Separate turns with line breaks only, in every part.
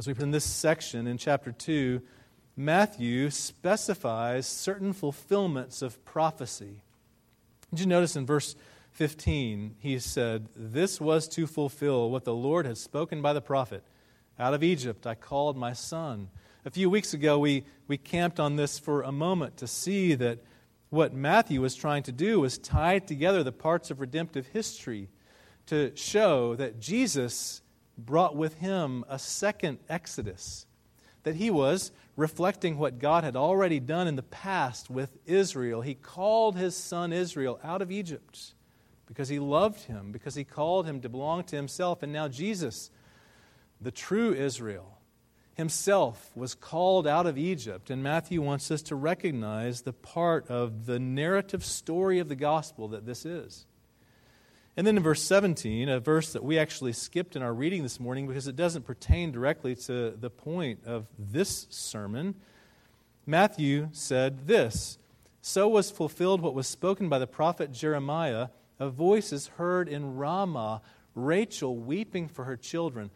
As we put in this section in chapter 2, Matthew specifies certain fulfillments of prophecy. Did you notice in verse 15, he said, This was to fulfill what the Lord had spoken by the prophet. Out of Egypt I called my son. A few weeks ago, we, we camped on this for a moment to see that what Matthew was trying to do was tie together the parts of redemptive history to show that Jesus brought with him a second Exodus, that he was reflecting what God had already done in the past with Israel. He called his son Israel out of Egypt because he loved him, because he called him to belong to himself. And now Jesus, the true Israel, himself was called out of Egypt. And Matthew wants us to recognize the part of the narrative story of the gospel that this is. And then in verse 17, a verse that we actually skipped in our reading this morning because it doesn't pertain directly to the point of this sermon, Matthew said this So was fulfilled what was spoken by the prophet Jeremiah a voice is heard in Ramah, Rachel weeping for her children.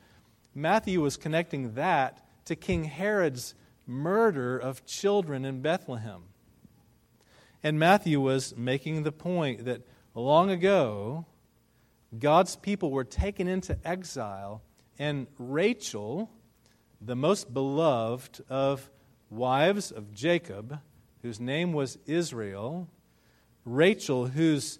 Matthew was connecting that to King Herod's murder of children in Bethlehem. And Matthew was making the point that long ago, God's people were taken into exile, and Rachel, the most beloved of wives of Jacob, whose name was Israel, Rachel, whose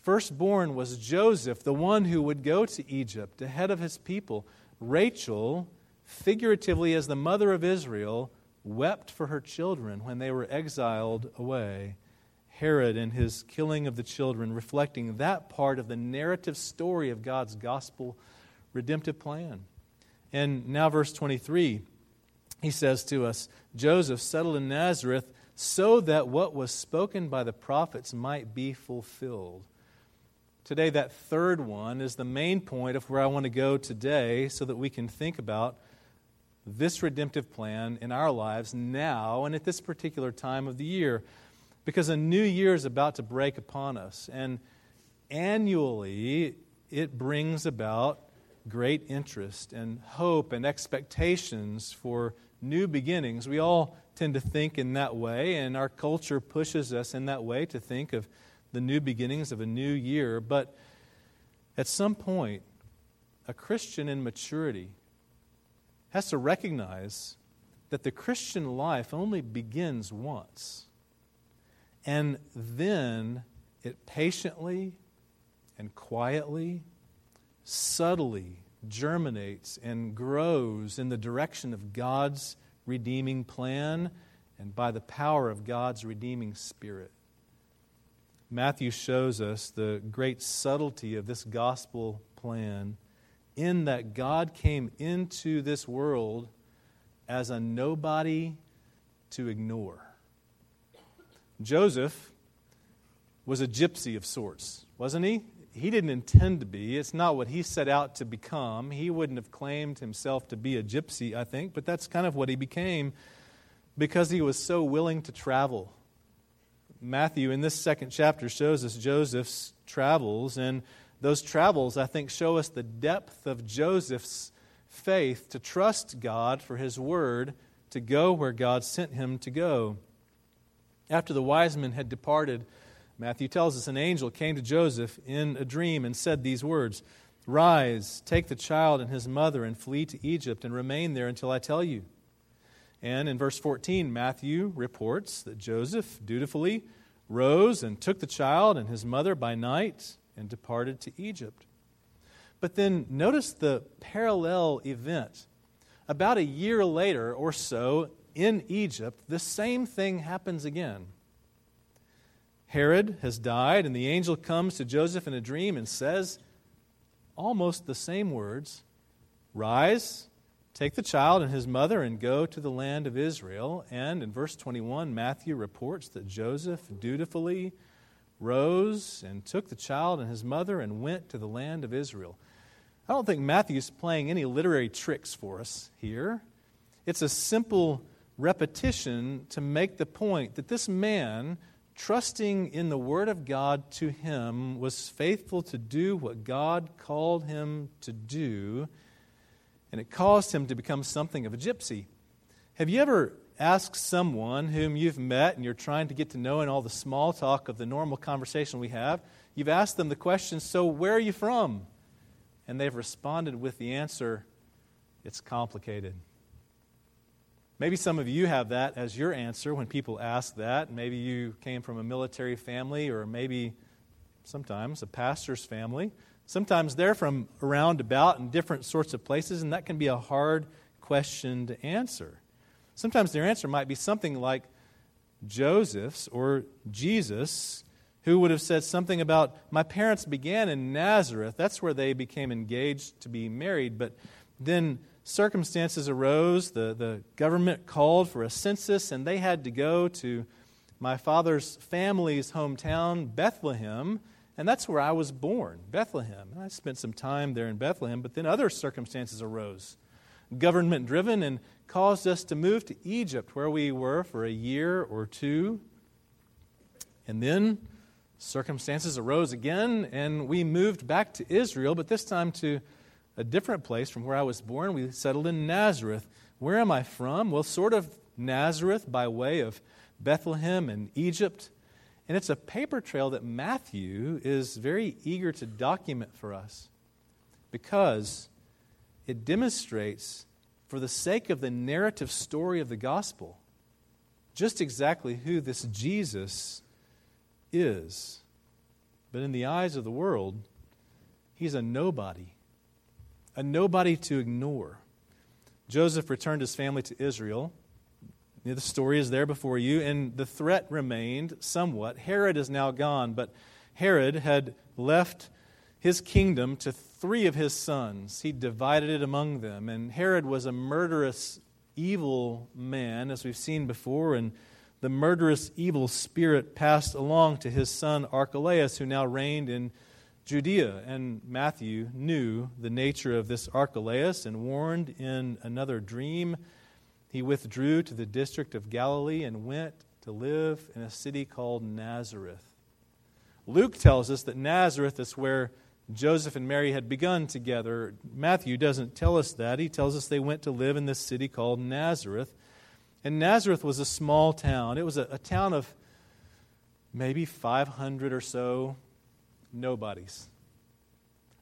firstborn was Joseph, the one who would go to Egypt, the head of his people, Rachel, figuratively as the mother of Israel, wept for her children when they were exiled away. Herod and his killing of the children, reflecting that part of the narrative story of God's gospel redemptive plan. And now, verse 23, he says to us Joseph settled in Nazareth so that what was spoken by the prophets might be fulfilled. Today, that third one is the main point of where I want to go today so that we can think about this redemptive plan in our lives now and at this particular time of the year because a new year is about to break upon us. And annually, it brings about great interest and hope and expectations for new beginnings. We all tend to think in that way, and our culture pushes us in that way to think of the new beginnings of a new year. But at some point, a Christian in maturity has to recognize that the Christian life only begins once. And then it patiently and quietly, subtly germinates and grows in the direction of God's redeeming plan and by the power of God's redeeming spirit. Matthew shows us the great subtlety of this gospel plan in that God came into this world as a nobody to ignore. Joseph was a gypsy of sorts, wasn't he? He didn't intend to be. It's not what he set out to become. He wouldn't have claimed himself to be a gypsy, I think, but that's kind of what he became because he was so willing to travel. Matthew, in this second chapter, shows us Joseph's travels, and those travels, I think, show us the depth of Joseph's faith to trust God for his word to go where God sent him to go. After the wise men had departed, Matthew tells us an angel came to Joseph in a dream and said these words Rise, take the child and his mother, and flee to Egypt, and remain there until I tell you. And in verse 14, Matthew reports that Joseph dutifully rose and took the child and his mother by night and departed to Egypt. But then notice the parallel event. About a year later or so, in Egypt, the same thing happens again. Herod has died, and the angel comes to Joseph in a dream and says almost the same words Rise, take the child and his mother, and go to the land of Israel. And in verse 21, Matthew reports that Joseph dutifully rose and took the child and his mother and went to the land of Israel. I don't think Matthew's playing any literary tricks for us here. It's a simple repetition to make the point that this man, trusting in the Word of God to him, was faithful to do what God called him to do. and it caused him to become something of a gypsy. Have you ever asked someone whom you've met and you're trying to get to know in all the small talk of the normal conversation we have? You've asked them the question, So, where are you from? And they've responded with the answer, It's complicated. Maybe some of you have that as your answer when people ask that. Maybe you came from a military family, or maybe sometimes a pastor's family. Sometimes they're from around about in different sorts of places, and that can be a hard question to answer. Sometimes their answer might be something like Joseph's or Jesus, who would have said something about, My parents began in Nazareth. That's where they became engaged to be married, but then circumstances arose. The, the government called for a census, and they had to go to my father's family's hometown, Bethlehem, and that's where I was born, Bethlehem. And I spent some time there in Bethlehem, but then other circumstances arose, government driven, and caused us to move to Egypt, where we were for a year or two. And then circumstances arose again, and we moved back to Israel, but this time to a different place from where I was born. We settled in Nazareth. Where am I from? Well, sort of Nazareth by way of Bethlehem and Egypt. And it's a paper trail that Matthew is very eager to document for us because it demonstrates, for the sake of the narrative story of the gospel, just exactly who this Jesus is. But in the eyes of the world, he's a nobody a nobody to ignore. Joseph returned his family to Israel. The story is there before you, and the threat remained somewhat. Herod is now gone, but Herod had left his kingdom to three of his sons. He divided it among them, and Herod was a murderous, evil man, as we've seen before, and the murderous, evil spirit passed along to his son Archelaus, who now reigned in Judea. And Matthew knew the nature of this Archelaus and warned in another dream. He withdrew to the district of Galilee and went to live in a city called Nazareth. Luke tells us that Nazareth is where Joseph and Mary had begun together. Matthew doesn't tell us that. He tells us they went to live in this city called Nazareth. And Nazareth was a small town. It was a, a town of maybe 500 or so nobodies.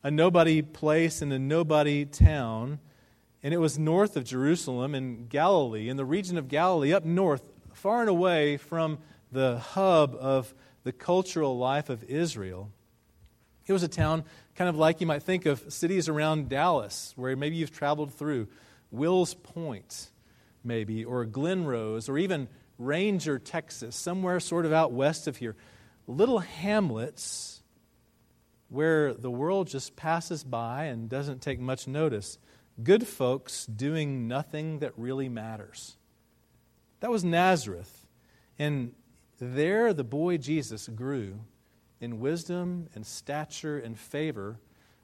A nobody place in a nobody town, and it was north of Jerusalem in Galilee, in the region of Galilee, up north, far and away from the hub of the cultural life of Israel. It was a town kind of like you might think of cities around Dallas, where maybe you've traveled through, Wills Point, maybe, or Glen Rose, or even Ranger, Texas, somewhere sort of out west of here. Little hamlets where the world just passes by and doesn't take much notice. Good folks doing nothing that really matters. That was Nazareth. And there the boy Jesus grew in wisdom and stature and favor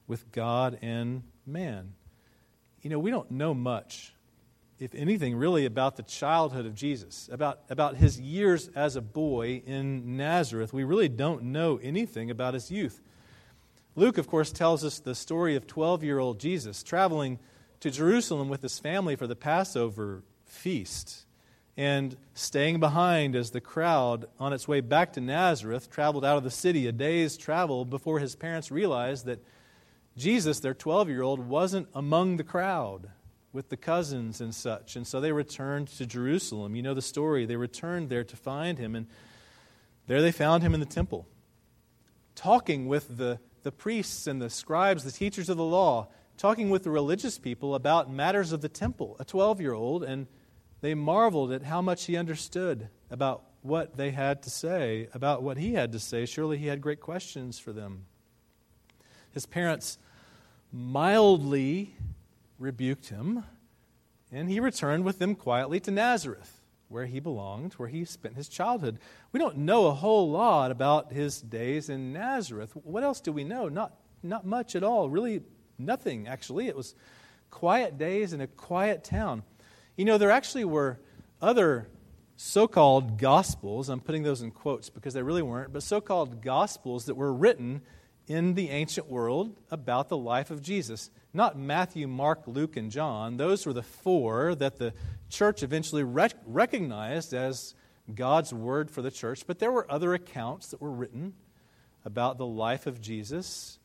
with God and man. You know, we don't know much, if anything, really, about the childhood of Jesus, about, about his years as a boy in Nazareth. We really don't know anything about his youth. Luke, of course, tells us the story of 12 year old Jesus traveling to Jerusalem with his family for the Passover feast and staying behind as the crowd on its way back to Nazareth traveled out of the city a day's travel before his parents realized that Jesus, their 12 year old, wasn't among the crowd with the cousins and such. And so they returned to Jerusalem. You know the story. They returned there to find him, and there they found him in the temple, talking with the the priests and the scribes, the teachers of the law, talking with the religious people about matters of the temple, a 12 year old, and they marveled at how much he understood about what they had to say, about what he had to say. Surely he had great questions for them. His parents mildly rebuked him, and he returned with them quietly to Nazareth where he belonged, where he spent his childhood. We don't know a whole lot about his days in Nazareth. What else do we know? Not, not much at all. Really, nothing, actually. It was quiet days in a quiet town. You know, there actually were other so called gospels, I'm putting those in quotes because they really weren't, but so called gospels that were written in the ancient world about the life of Jesus. Not Matthew, Mark, Luke, and John. Those were the four that the church eventually rec- recognized as God's word for the church. But there were other accounts that were written about the life of Jesus.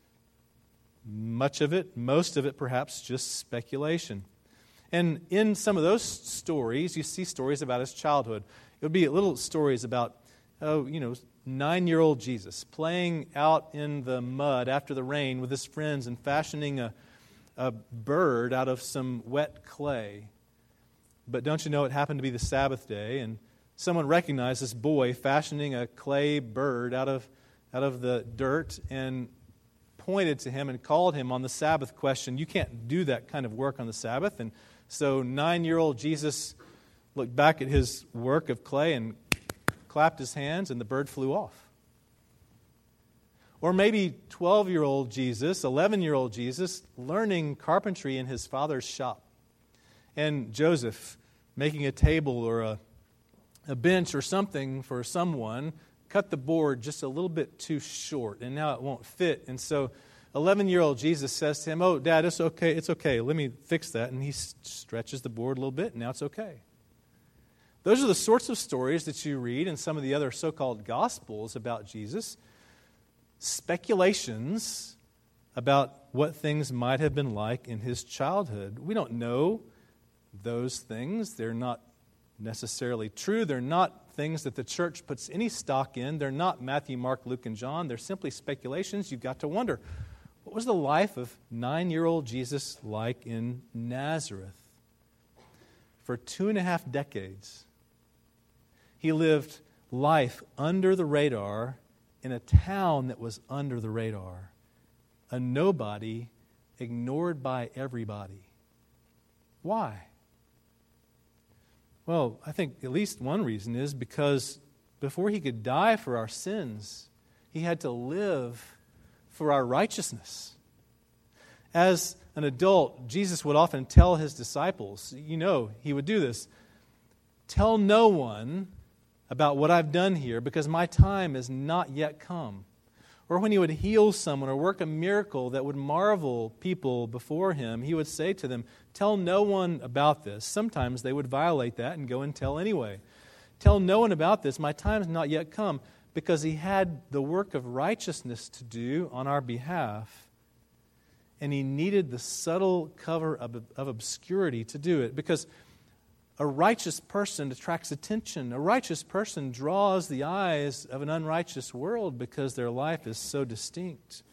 Much of it, most of it perhaps just speculation. And in some of those stories, you see stories about his childhood. It would be little stories about, oh, you know, nine year old Jesus playing out in the mud after the rain with his friends and fashioning a, a bird out of some wet clay. But don't you know it happened to be the Sabbath day, and someone recognized this boy fashioning a clay bird out of, out of the dirt and pointed to him and called him on the Sabbath question, You can't do that kind of work on the Sabbath. And so nine year old Jesus looked back at his work of clay and clapped his hands, and the bird flew off. Or maybe 12 year old Jesus, 11 year old Jesus, learning carpentry in his father's shop. And Joseph making a table or a, a bench or something for someone, cut the board just a little bit too short, and now it won't fit. And so 11 year old Jesus says to him, Oh, Dad, it's okay, it's okay, let me fix that. And he stretches the board a little bit, and now it's okay. Those are the sorts of stories that you read in some of the other so called gospels about Jesus. Speculations about what things might have been like in his childhood. We don't know those things. They're not necessarily true. They're not things that the church puts any stock in. They're not Matthew, Mark, Luke, and John. They're simply speculations. You've got to wonder what was the life of nine year old Jesus like in Nazareth? For two and a half decades, he lived life under the radar in a town that was under the radar, a nobody ignored by everybody. Why? Well, I think at least one reason is because before he could die for our sins, he had to live for our righteousness. As an adult, Jesus would often tell his disciples, you know, he would do this tell no one about what I've done here because my time has not yet come. Or when he would heal someone or work a miracle that would marvel people before him, he would say to them, Tell no one about this. Sometimes they would violate that and go and tell anyway. Tell no one about this. My time has not yet come because he had the work of righteousness to do on our behalf. And he needed the subtle cover of, of obscurity to do it because a righteous person attracts attention. A righteous person draws the eyes of an unrighteous world because their life is so distinct.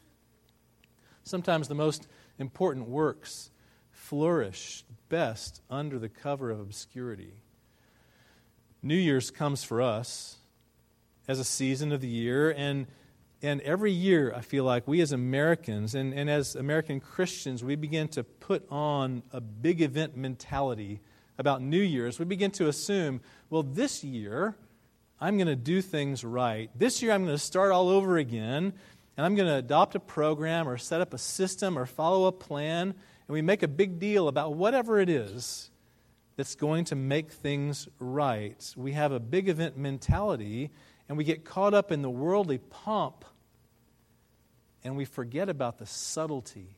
Sometimes the most important works flourish best under the cover of obscurity. New Year's comes for us as a season of the year, and, and every year I feel like we as Americans and, and as American Christians, we begin to put on a big event mentality about New Year's, we begin to assume, well, this year I'm going to do things right. This year I'm going to start all over again, and I'm going to adopt a program or set up a system or follow a plan, and we make a big deal about whatever it is that's going to make things right. We have a big event mentality, and we get caught up in the worldly pomp, and we forget about the subtlety,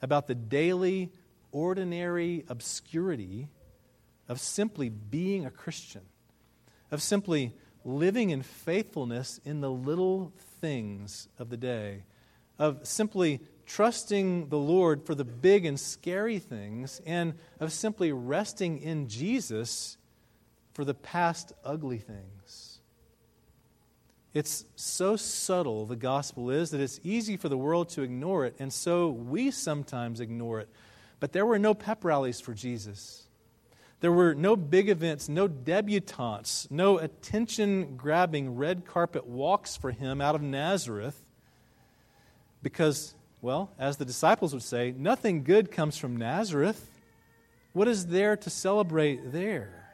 about the daily ordinary obscurity of simply being a Christian, of simply living in faithfulness in the little things of the day, of simply trusting the Lord for the big and scary things, and of simply resting in Jesus for the past ugly things. It's so subtle, the gospel is, that it's easy for the world to ignore it, and so we sometimes ignore it. But there were no pep rallies for Jesus. There were no big events, no debutantes, no attention grabbing red carpet walks for him out of Nazareth. Because, well, as the disciples would say, nothing good comes from Nazareth. What is there to celebrate there?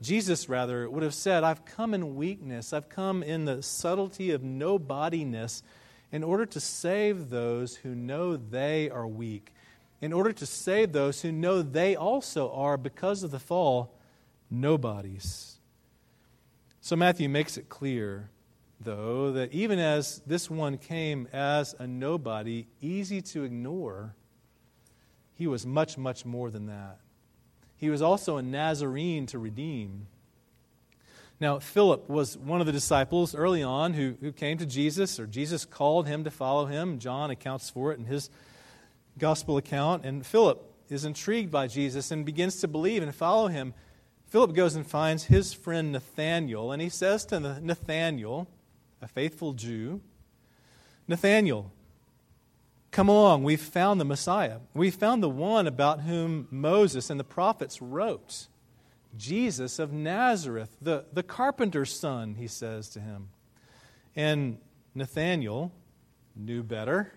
Jesus, rather, would have said, I've come in weakness, I've come in the subtlety of nobodiness in order to save those who know they are weak in order to save those who know they also are, because of the fall, nobodies. So Matthew makes it clear though, that even as this one came as a nobody, easy to ignore, he was much, much more than that. He was also a Nazarene to redeem. Now, Philip was one of the disciples early on who, who came to Jesus, or Jesus called him to follow him. John accounts for it in his gospel account. And Philip is intrigued by Jesus and begins to believe and follow him. Philip goes and finds his friend Nathanael, and he says to Nathanael, a faithful Jew, Nathanael, come along, we've found the Messiah. We've found the one about whom Moses and the prophets wrote. Jesus of Nazareth, the, the carpenter's son, he says to him. And Nathanael knew better.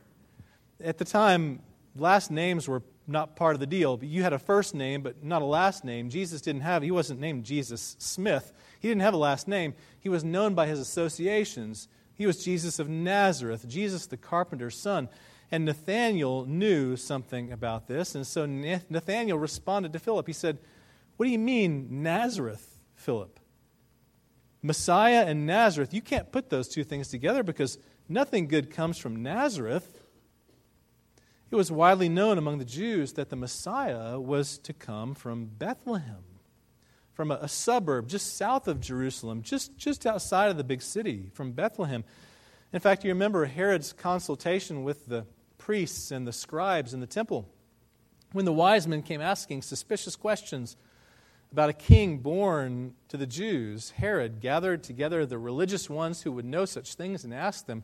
At the time, last names were not part of the deal. But you had a first name, but not a last name. Jesus didn't have, he wasn't named Jesus Smith. He didn't have a last name. He was known by his associations. He was Jesus of Nazareth, Jesus the carpenter's son. And Nathanael knew something about this. And so Nathanael responded to Philip. He said, What do you mean, Nazareth, Philip? Messiah and Nazareth, you can't put those two things together because nothing good comes from Nazareth. It was widely known among the Jews that the Messiah was to come from Bethlehem, from a, a, suburb just south of Jerusalem, just, just outside of the big city, from Bethlehem. In fact, you remember Herod's consultation with the priests and the scribes in the temple when the wise men came asking suspicious questions about a king born to the Jews. Herod gathered together the religious ones who would know such things and asked them,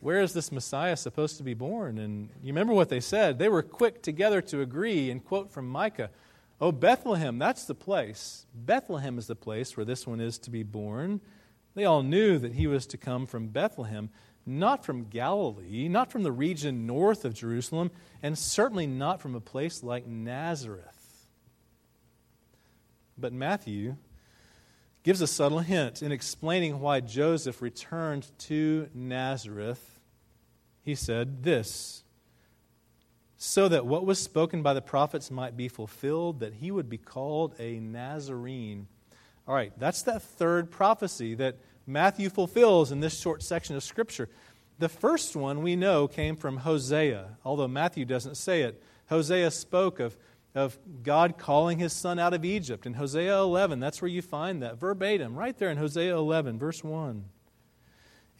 where is this Messiah supposed to be born? And you remember what they said? They were quick together to agree and quote from Micah Oh, Bethlehem, that's the place. Bethlehem is the place where this one is to be born. They all knew that he was to come from Bethlehem, not from Galilee, not from the region north of Jerusalem, and certainly not from a place like Nazareth. But Matthew gives a subtle hint in explaining why Joseph returned to Nazareth. He said this so that what was spoken by the prophets might be fulfilled, that he would be called a Nazarene. All right, that's that third prophecy that Matthew fulfills in this short section of Scripture. The first one we know came from Hosea, although Matthew doesn't say it. Hosea spoke of of God calling his son out of Egypt. In Hosea 11, that's where you find that verbatim, right there in Hosea 11, verse 1.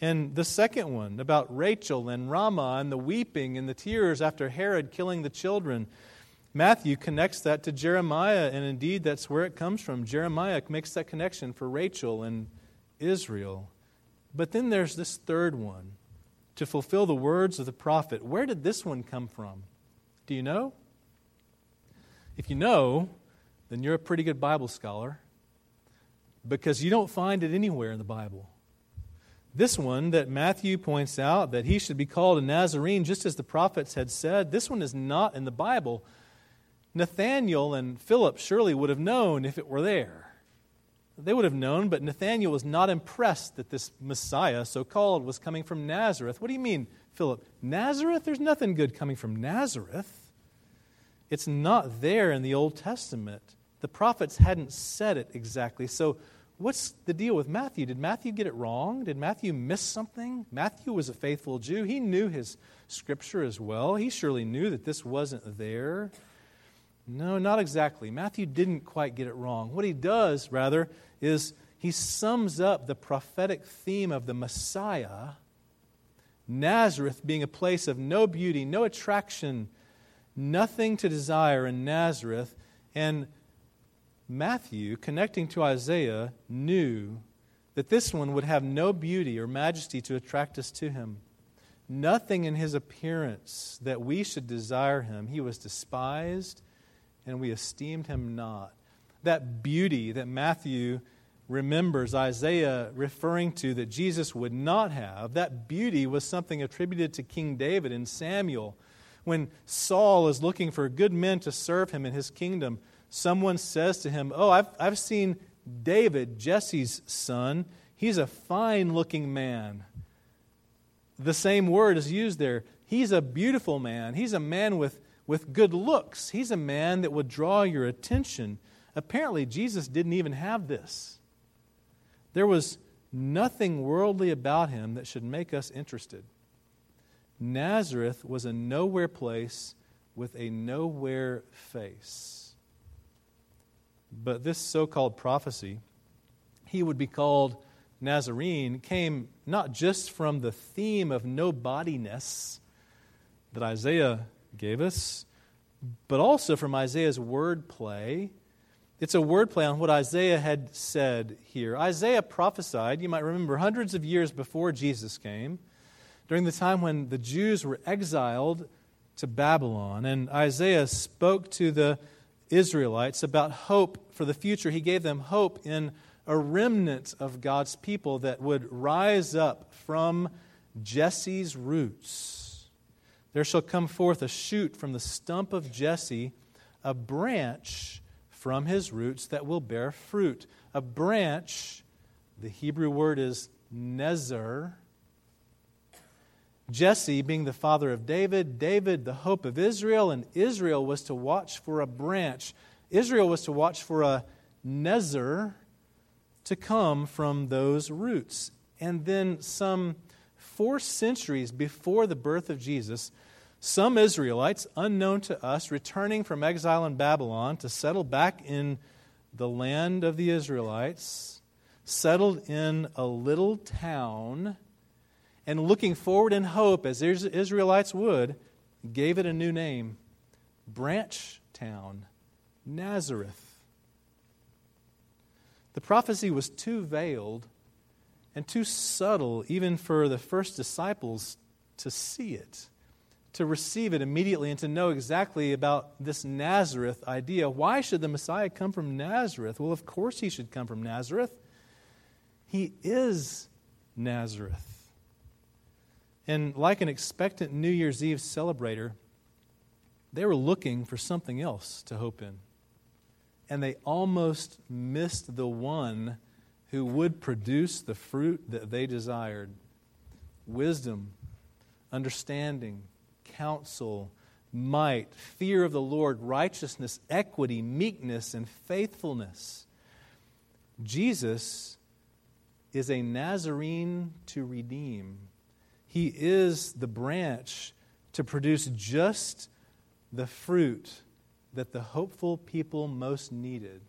And the second one about Rachel and Ramah and the weeping and the tears after Herod killing the children. Matthew connects that to Jeremiah, and indeed that's where it comes from. Jeremiah makes that connection for Rachel and Israel. But then there's this third one to fulfill the words of the prophet. Where did this one come from? Do you know? If you know, then you're a pretty good Bible scholar because you don't find it anywhere in the Bible. This one that Matthew points out that he should be called a Nazarene, just as the prophets had said, this one is not in the Bible. Nathanael and Philip surely would have known if it were there. They would have known, but Nathanael was not impressed that this Messiah, so called, was coming from Nazareth. What do you mean, Philip? Nazareth? There's nothing good coming from Nazareth. It's not there in the Old Testament. The prophets hadn't said it exactly. So, what's the deal with Matthew? Did Matthew get it wrong? Did Matthew miss something? Matthew was a faithful Jew. He knew his scripture as well. He surely knew that this wasn't there. No, not exactly. Matthew didn't quite get it wrong. What he does, rather, is he sums up the prophetic theme of the Messiah, Nazareth being a place of no beauty, no attraction nothing to desire in Nazareth. And Matthew, connecting to Isaiah, knew that this one would have no beauty or majesty to attract us to him. Nothing in his appearance that we should desire him. He was despised, and we esteemed him not. That beauty that Matthew remembers Isaiah referring to that Jesus would not have, that beauty was something attributed to King David in Samuel when Saul is looking for good men to serve him in his kingdom, someone says to him, Oh, I've, I've seen David, Jesse's son. He's a fine looking man. The same word is used there. He's a beautiful man. He's a man with, with good looks. He's a man that would draw your attention. Apparently, Jesus didn't even have this. There was nothing worldly about him that should make us interested. Nazareth was a nowhere place with a nowhere face. But this so called prophecy, he would be called Nazarene, came not just from the theme of nobodiness that Isaiah gave us, but also from Isaiah's wordplay. It's a wordplay on what Isaiah had said here. Isaiah prophesied, you might remember, hundreds of years before Jesus came, during the time when the Jews were exiled to Babylon. And Isaiah spoke to the Israelites about hope for the future. He gave them hope in a remnant of God's people that would rise up from Jesse's roots. There shall come forth a shoot from the stump of Jesse, a branch from his roots that will bear fruit. A branch, the Hebrew word is nezer, Jesse being the father of David, David the hope of Israel, and Israel was to watch for a branch. Israel was to watch for a nezer to come from those roots. And then, some four centuries before the birth of Jesus, some Israelites, unknown to us, returning from exile in Babylon to settle back in the land of the Israelites, settled in a little town and looking forward in hope, as Israelites would, gave it a new name Branch Town, Nazareth. The prophecy was too veiled and too subtle, even for the first disciples to see it, to receive it immediately, and to know exactly about this Nazareth idea. Why should the Messiah come from Nazareth? Well, of course he should come from Nazareth. He is Nazareth. And like an expectant New Year's Eve celebrator, they were looking for something else to hope in. And they almost missed the one who would produce the fruit that they desired wisdom, understanding, counsel, might, fear of the Lord, righteousness, equity, meekness, and faithfulness. Jesus is a Nazarene to redeem. He is the branch to produce just the fruit that the hopeful people most needed.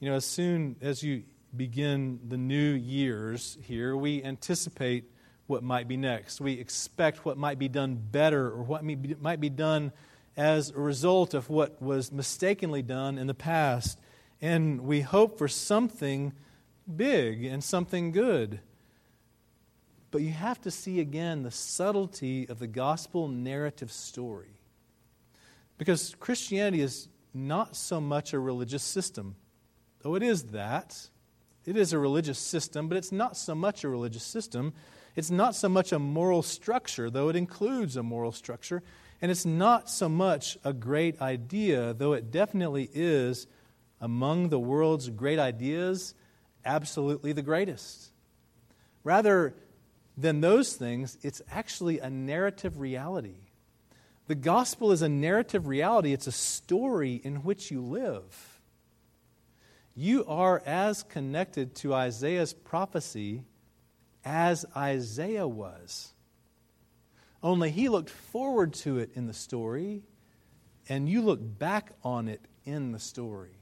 You know, as soon as you begin the new years here, we anticipate what might be next. We expect what might be done better or what might be done as a result of what was mistakenly done in the past. And we hope for something big and something good. But you have to see again the subtlety of the gospel narrative story. Because Christianity is not so much a religious system, though it is that. It is a religious system, but it's not so much a religious system. It's not so much a moral structure, though it includes a moral structure. And it's not so much a great idea, though it definitely is among the world's great ideas, absolutely the greatest. Rather, than those things, it's actually a narrative reality. The gospel is a narrative reality, it's a story in which you live. You are as connected to Isaiah's prophecy as Isaiah was. Only he looked forward to it in the story, and you look back on it in the story.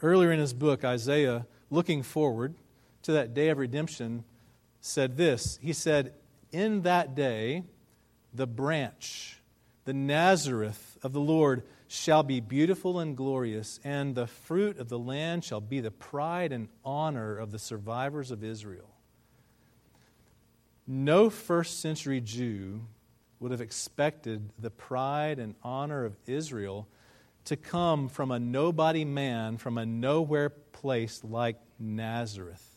Earlier in his book, Isaiah, looking forward to that day of redemption, said this He said, In that day, the branch, the Nazareth of the Lord, shall be beautiful and glorious, and the fruit of the land shall be the pride and honor of the survivors of Israel. No first century Jew would have expected the pride and honor of Israel to come from a nobody man, from a nowhere place like Nazareth.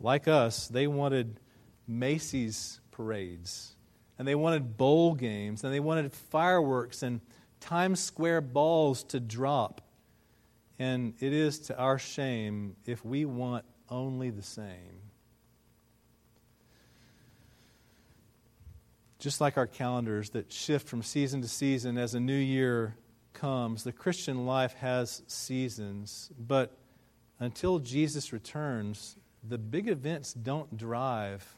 Like us, they wanted Macy's parades, and they wanted bowl games, and they wanted fireworks and Times Square balls to drop. And it is to our shame if we want only the same. Just like our calendars that shift from season to season as a new year comes, the Christian life has seasons, but until Jesus returns, the big events don't drive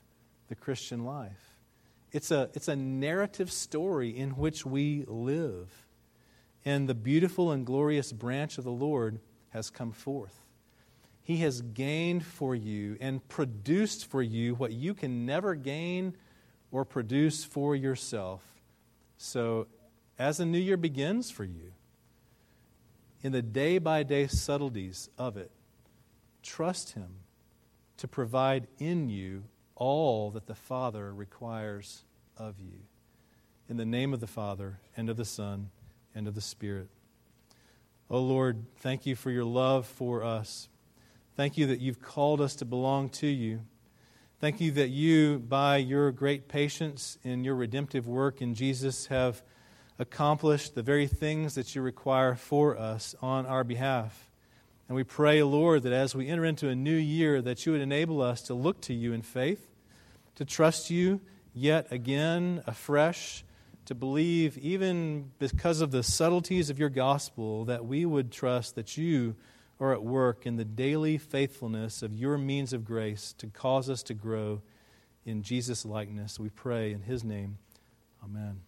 the Christian life. It's a, it's a narrative story in which we live. And the beautiful and glorious branch of the Lord has come forth. He has gained for you and produced for you what you can never gain or produce for yourself. So, as a new year begins for you, in the day by day subtleties of it, trust Him to provide in you all that the Father requires of you. In the name of the Father, and of the Son, and of the Spirit. Oh Lord, thank you for your love for us. Thank you that you've called us to belong to you. Thank you that you, by your great patience in your redemptive work in Jesus, have accomplished the very things that you require for us on our behalf. And we pray, Lord, that as we enter into a new year, that you would enable us to look to you in faith, to trust you yet again afresh, to believe, even because of the subtleties of your gospel, that we would trust that you are at work in the daily faithfulness of your means of grace to cause us to grow in Jesus' likeness. We pray in his name. Amen.